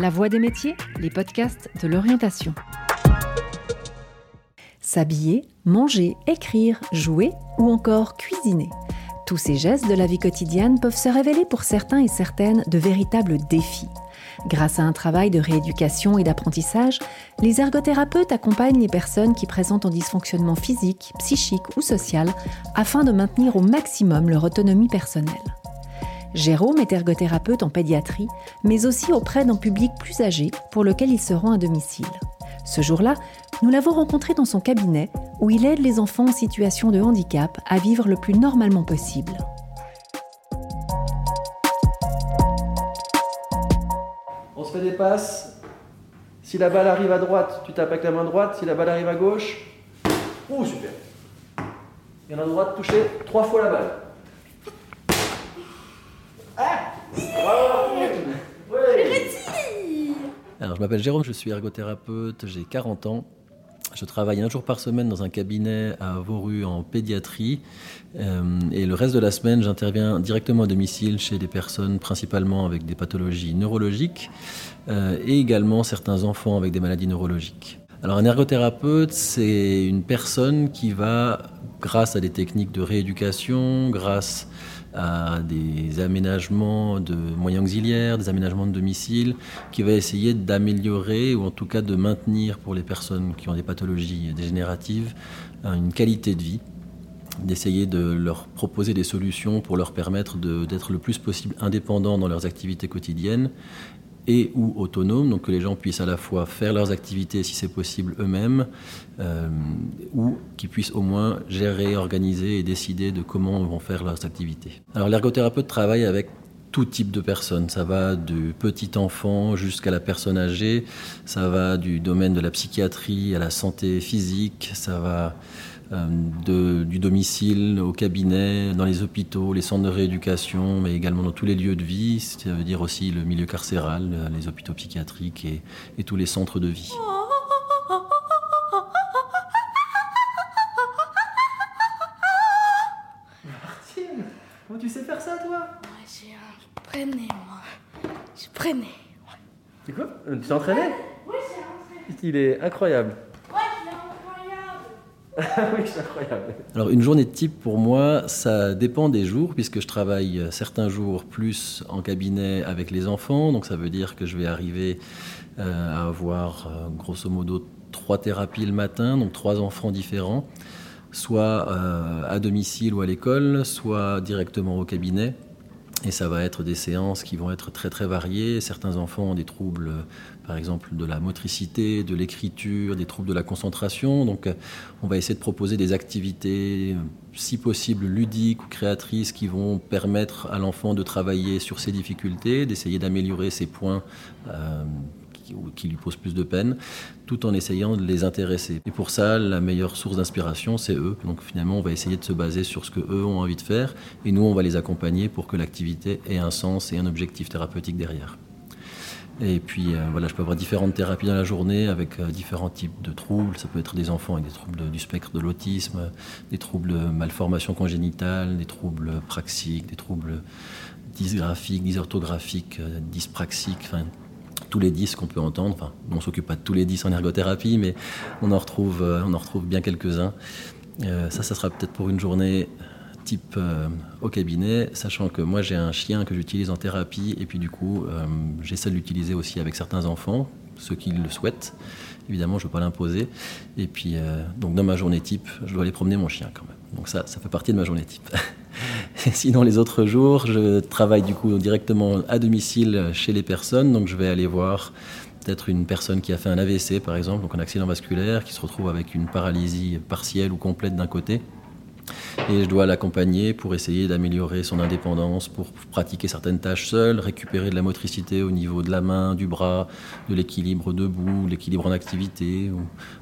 La Voix des métiers, les podcasts de l'orientation. S'habiller, manger, écrire, jouer ou encore cuisiner. Tous ces gestes de la vie quotidienne peuvent se révéler pour certains et certaines de véritables défis. Grâce à un travail de rééducation et d'apprentissage, les ergothérapeutes accompagnent les personnes qui présentent un dysfonctionnement physique, psychique ou social afin de maintenir au maximum leur autonomie personnelle. Jérôme est ergothérapeute en pédiatrie, mais aussi auprès d'un public plus âgé pour lequel il se rend à domicile. Ce jour-là, nous l'avons rencontré dans son cabinet où il aide les enfants en situation de handicap à vivre le plus normalement possible. On se fait des passes. Si la balle arrive à droite, tu tapes avec la main droite. Si la balle arrive à gauche, ouh super. Et la droite, toucher trois fois la balle. Je m'appelle Jérôme, je suis ergothérapeute, j'ai 40 ans. Je travaille un jour par semaine dans un cabinet à Vauru en pédiatrie. Euh, et le reste de la semaine, j'interviens directement à domicile chez des personnes principalement avec des pathologies neurologiques euh, et également certains enfants avec des maladies neurologiques. Alors un ergothérapeute, c'est une personne qui va, grâce à des techniques de rééducation, grâce à des aménagements de moyens auxiliaires, des aménagements de domicile, qui va essayer d'améliorer ou en tout cas de maintenir pour les personnes qui ont des pathologies dégénératives une qualité de vie d'essayer de leur proposer des solutions pour leur permettre d'être le plus possible indépendants dans leurs activités quotidiennes et ou autonomes, donc que les gens puissent à la fois faire leurs activités si c'est possible eux-mêmes, euh, ou qu'ils puissent au moins gérer, organiser et décider de comment vont faire leurs activités. Alors l'ergothérapeute travaille avec tout type de personnes. Ça va du petit enfant jusqu'à la personne âgée, ça va du domaine de la psychiatrie à la santé physique, ça va de, du domicile au cabinet, dans les hôpitaux, les centres de rééducation, mais également dans tous les lieux de vie, ça veut dire aussi le milieu carcéral, euh, les hôpitaux psychiatriques et, et tous les centres de vie. Martine, comment tu sais faire ça toi? J'ai un moi. Je prenais. C'est quoi? Euh, Tu t'es entraîné Oui, j'ai un Il est incroyable. Ouais, je l'ai incroyable. Ah oui, c'est incroyable. Alors une journée de type pour moi, ça dépend des jours puisque je travaille euh, certains jours plus en cabinet avec les enfants, donc ça veut dire que je vais arriver euh, à avoir euh, grosso modo trois thérapies le matin, donc trois enfants différents, soit à domicile ou à l'école, soit directement au cabinet. Et ça va être des séances qui vont être très très variées. Certains enfants ont des troubles, euh, par exemple, de la motricité, de l'écriture, des troubles de la concentration. Donc euh, on va essayer de proposer des activités, euh, si possible ludiques ou créatrices, qui vont permettre à l'enfant de travailler sur ses difficultés, d'essayer d'améliorer ses points. Ou qui lui posent plus de peine, tout en essayant de les intéresser. Et pour ça, la meilleure source d'inspiration, c'est eux. Donc finalement, on va essayer de se baser sur ce que eux ont envie de faire, et nous, on va les accompagner pour que l'activité ait un sens et un objectif thérapeutique derrière. Et puis euh, voilà, je peux avoir différentes thérapies dans la journée avec euh, différents types de troubles. Ça peut être des enfants avec des troubles du spectre de l'autisme, des troubles de malformation congénitale, des troubles praxiques, des troubles dysgraphiques, dysorthographiques, euh, dyspraxiques, enfin tous les 10 qu'on peut entendre. Enfin, on s'occupe pas de tous les 10 en ergothérapie, mais on en retrouve, euh, on en retrouve bien quelques-uns. Euh, ça, ça sera peut-être pour une journée type euh, au cabinet, sachant que moi j'ai un chien que j'utilise en thérapie et puis du coup euh, j'essaie de l'utiliser aussi avec certains enfants, ceux qui le souhaitent. Évidemment, je ne veux pas l'imposer. Et puis, donc dans ma journée type, je dois aller promener mon chien quand même. Donc ça, ça fait partie de ma journée type. Sinon, les autres jours, je travaille du coup directement à domicile chez les personnes. Donc je vais aller voir peut-être une personne qui a fait un AVC par exemple, donc un accident vasculaire, qui se retrouve avec une paralysie partielle ou complète d'un côté. Et je dois l'accompagner pour essayer d'améliorer son indépendance, pour pratiquer certaines tâches seul, récupérer de la motricité au niveau de la main, du bras, de l'équilibre debout, l'équilibre en activité,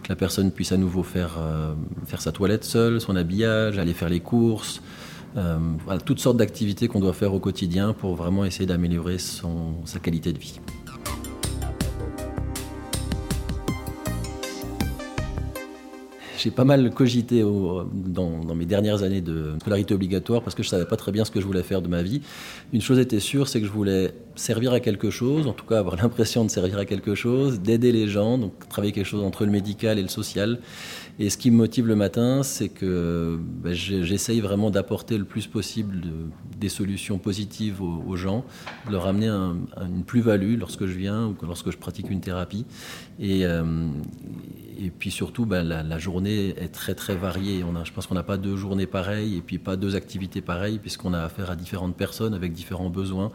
que la personne puisse à nouveau euh, faire sa toilette seule, son habillage, aller faire les courses. Euh, toutes sortes d'activités qu'on doit faire au quotidien pour vraiment essayer d'améliorer sa qualité de vie. J'ai pas mal cogité dans, mes dernières années de scolarité obligatoire parce que je savais pas très bien ce que je voulais faire de ma vie. Une chose était sûre, c'est que je voulais servir à quelque chose, en tout cas avoir l'impression de servir à quelque chose, d'aider les gens, donc travailler quelque chose entre le médical et le social. Et ce qui me motive le matin, c'est que ben, j'essaye vraiment d'apporter le plus possible de, des solutions positives aux, gens, de leur amener une plus-value lorsque je viens ou lorsque je pratique une thérapie. Et, euh, puis surtout, ben, la, journée est très très variée. On a, je pense qu'on n'a pas deux journées pareilles et puis pas deux activités pareilles puisqu'on a affaire à différentes personnes avec différents besoins.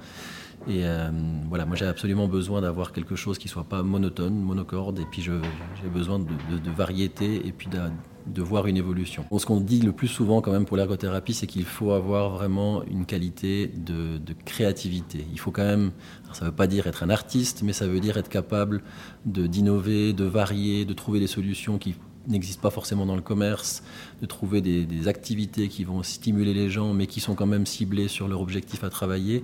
Et euh, voilà, moi j'ai absolument besoin d'avoir quelque chose qui soit pas monotone, monocorde, et puis j'ai besoin de, variété et puis de, de, voir une évolution. ce qu'on dit le plus souvent quand même pour l'ergothérapie, c'est qu'il faut avoir vraiment une qualité de, créativité. Il faut quand même, ça ne veut pas dire être un artiste, mais ça veut dire être capable d'innover, de, varier, de trouver des solutions qui n'existent pas forcément dans le commerce, de trouver des, des activités qui vont stimuler les gens, mais qui sont quand même ciblées sur leur objectif à travailler.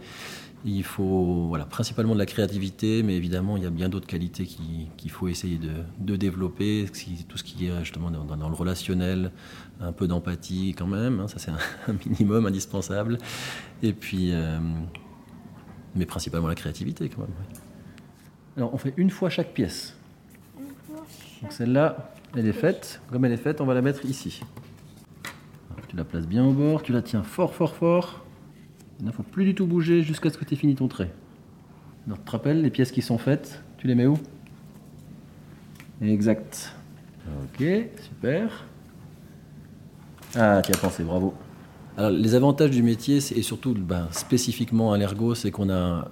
Il faut voilà, principalement de la créativité, mais évidemment, il y a bien d'autres qualités qu'il faut essayer de, développer. Tout ce qui est justement dans, le relationnel, un peu d'empathie quand même, hein, ça c'est un, minimum indispensable. Et puis, euh, mais principalement la créativité quand même. Alors, on fait une fois chaque pièce. Donc celle-là, elle est faite. Comme elle est faite, on va la mettre ici. tu la places bien au bord, tu la tiens fort, fort, fort. Il ne faut plus du tout bouger jusqu'à ce que tu aies fini ton trait. Alors, tu te rappelles les pièces qui sont faites? Tu les mets où? Exact. Ok, super. Ah, as pensé, bravo. Alors, les avantages du métier, et surtout ben, spécifiquement à l'ergo, c'est qu'on a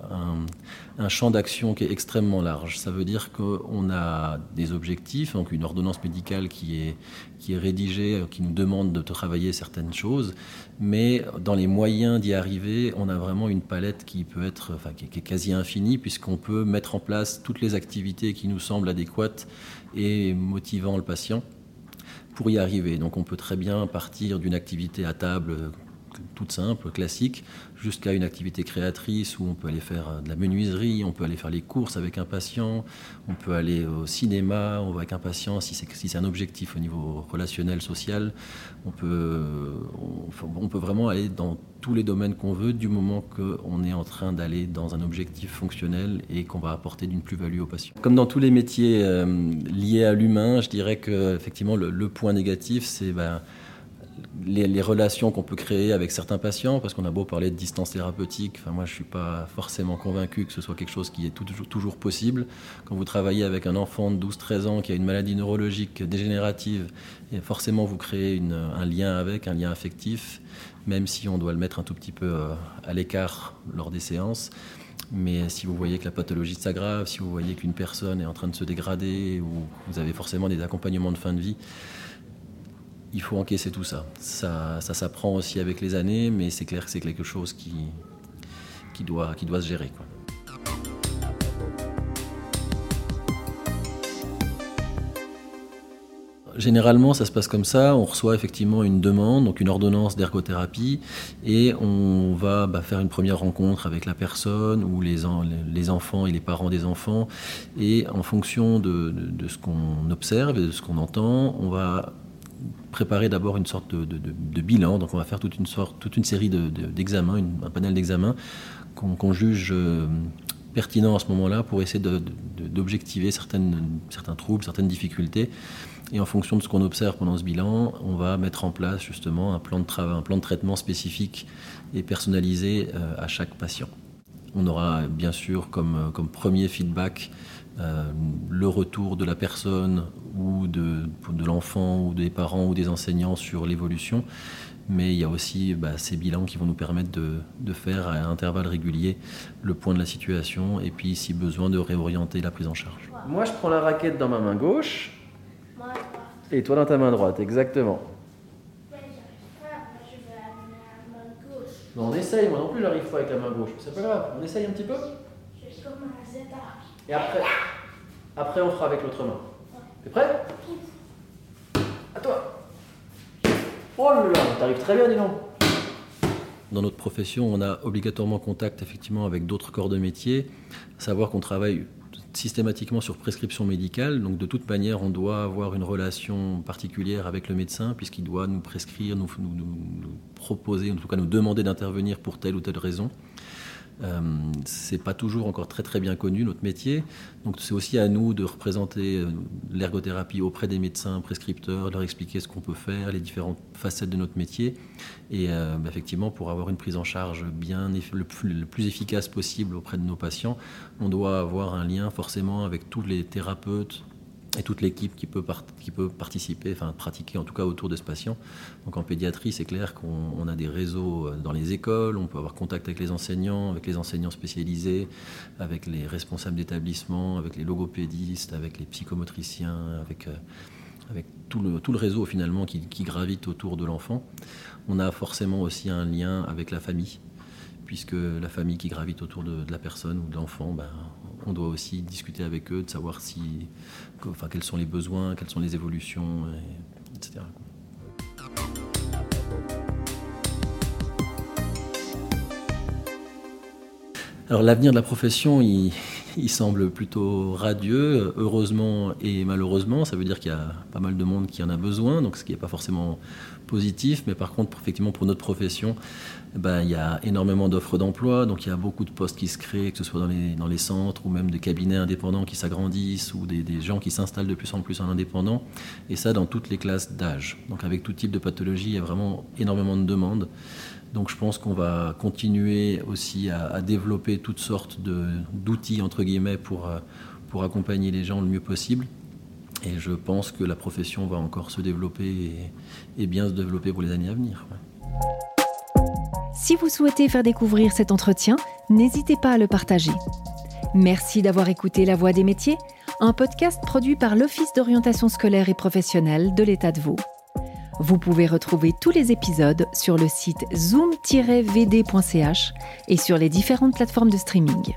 un, champ d'action qui est extrêmement large. Ça veut dire qu'on a des objectifs, donc une ordonnance médicale qui est, rédigée, qui nous demande de travailler certaines choses, mais dans les moyens d'y arriver, on a vraiment une palette qui peut être, qui est quasi infinie, puisqu'on peut mettre en place toutes les activités qui nous semblent adéquates et motivant le patient pour y arriver. Donc on peut très bien partir d'une activité à table toute simple, classique, jusqu'à une activité créatrice où on peut aller faire euh, de la menuiserie, on peut aller faire les courses avec un patient, on peut aller au cinéma avec un patient si c'est si un objectif au niveau relationnel, social. On peut, on, peut vraiment aller dans tous les domaines qu'on veut du moment qu'on est en train d'aller dans un objectif fonctionnel et qu'on va apporter d'une plus-value au patient. Comme dans tous les métiers euh, liés à l'humain, je dirais que effectivement le, le point négatif c'est ben, les, relations qu'on peut créer avec certains patients, parce qu'on a beau parler de distance thérapeutique, enfin moi je ne suis pas forcément convaincu que ce soit quelque chose qui est toujours possible. Quand vous travaillez avec un enfant de 12-13 ans qui a une maladie neurologique dégénérative, et forcément vous créez un lien avec, un lien affectif, même si on doit le mettre un tout petit peu euh, à l'écart lors des séances. Mais si vous voyez que la pathologie s'aggrave, si vous voyez qu'une personne est en train de se dégrader, ou vous avez forcément des accompagnements de fin de vie, il faut encaisser tout ça. Ça, ça s'apprend aussi avec les années, mais c'est clair que c'est quelque chose qui, qui, doit, qui doit se gérer. Généralement, ça se passe comme ça. On reçoit effectivement une demande, donc une ordonnance d'ergothérapie, et on va bah, faire une première rencontre avec la personne ou les, les, enfants et les parents des enfants. Et en fonction de, de ce qu'on observe et de ce qu'on entend, on va préparer d'abord une sorte de, bilan. Donc on va faire toute une, série d'examens, un panel d'examens qu'on juge euh, pertinent à ce moment-là pour essayer d'objectiver certains troubles, certaines difficultés. Et en fonction de ce qu'on observe pendant ce bilan, on va mettre en place justement un plan de traitement spécifique et personnalisé euh, à chaque patient. On aura bien sûr comme, comme premier feedback euh, le retour de la personne ou de, de l'enfant ou des parents ou des enseignants sur l'évolution. Mais il y a aussi bah, ces bilans qui vont nous permettre de, de, faire à intervalles réguliers le point de la situation et puis, si besoin, de réorienter la prise en charge. Moi, je prends la raquette dans ma main gauche et toi dans ta main droite, exactement. on essaye, moi non plus j'arrive pas avec la main gauche. C'est pas grave, on essaye un petit peu et après, après on fera avec l'autre main. T'es prêt? À toi Oh là là, t'arrives très bien, dis donc dans notre profession, on a obligatoirement contact effectivement avec d'autres corps de métier, savoir qu'on travaille systématiquement sur prescription médicale, donc de toute manière on doit avoir une relation particulière avec le médecin puisqu'il doit nous prescrire, nous, nous, proposer, en tout cas nous demander d'intervenir pour telle ou telle raison. Euh, c'est pas toujours encore très très bien connu notre métier, donc c'est aussi à nous de représenter euh, l'ergothérapie auprès des médecins prescripteurs, leur expliquer ce qu'on peut faire, les différentes facettes de notre métier, et euh, bah, effectivement pour avoir une prise en charge bien le plus, le plus, efficace possible auprès de nos patients, on doit avoir un lien forcément avec tous les thérapeutes, et toute l'équipe qui peut, participer, enfin pratiquer en tout cas autour de ce patient. Donc en pédiatrie, c'est clair qu'on a des réseaux euh, dans les écoles, on peut avoir contact avec les enseignants, avec les enseignants spécialisés, avec les responsables d'établissement, avec les logopédistes, avec les psychomotriciens, avec, euh, tout, le, réseau finalement qui, gravite autour de l'enfant. On a forcément aussi un lien avec la famille puisque la famille qui gravite autour de, la personne ou de l'enfant, ben, on doit aussi discuter avec eux de savoir si, enfin, quels sont les besoins, quelles sont les évolutions, etc. Alors l'avenir de la profession, il, semble plutôt radieux, heureusement et malheureusement. Ça veut dire qu'il y a pas mal de monde qui en a besoin, donc ce qui n'est pas forcément positif. Mais par contre, effectivement, pour notre profession, ben, il y a énormément d'offres d'emploi, donc il y a beaucoup de postes qui se créent, que ce soit dans les, centres ou même des cabinets indépendants qui s'agrandissent ou des, gens qui s'installent de plus en plus en indépendant, et ça dans toutes les classes d'âge. Donc avec tout type de pathologie, il y a vraiment énormément de demandes. Donc je pense qu'on va continuer aussi à, développer toutes sortes d'outils, entre guillemets, pour, euh, pour accompagner les gens le mieux possible. Et je pense que la profession va encore se développer et, bien se développer pour les années à venir. Si vous souhaitez faire découvrir cet entretien, n'hésitez pas à le partager. Merci d'avoir écouté La Voix des métiers, un podcast produit par l'Office d'orientation scolaire et professionnelle de l'État de Vaud. Vous pouvez retrouver tous les épisodes sur le site zoom-vd.ch et sur les différentes plateformes de streaming.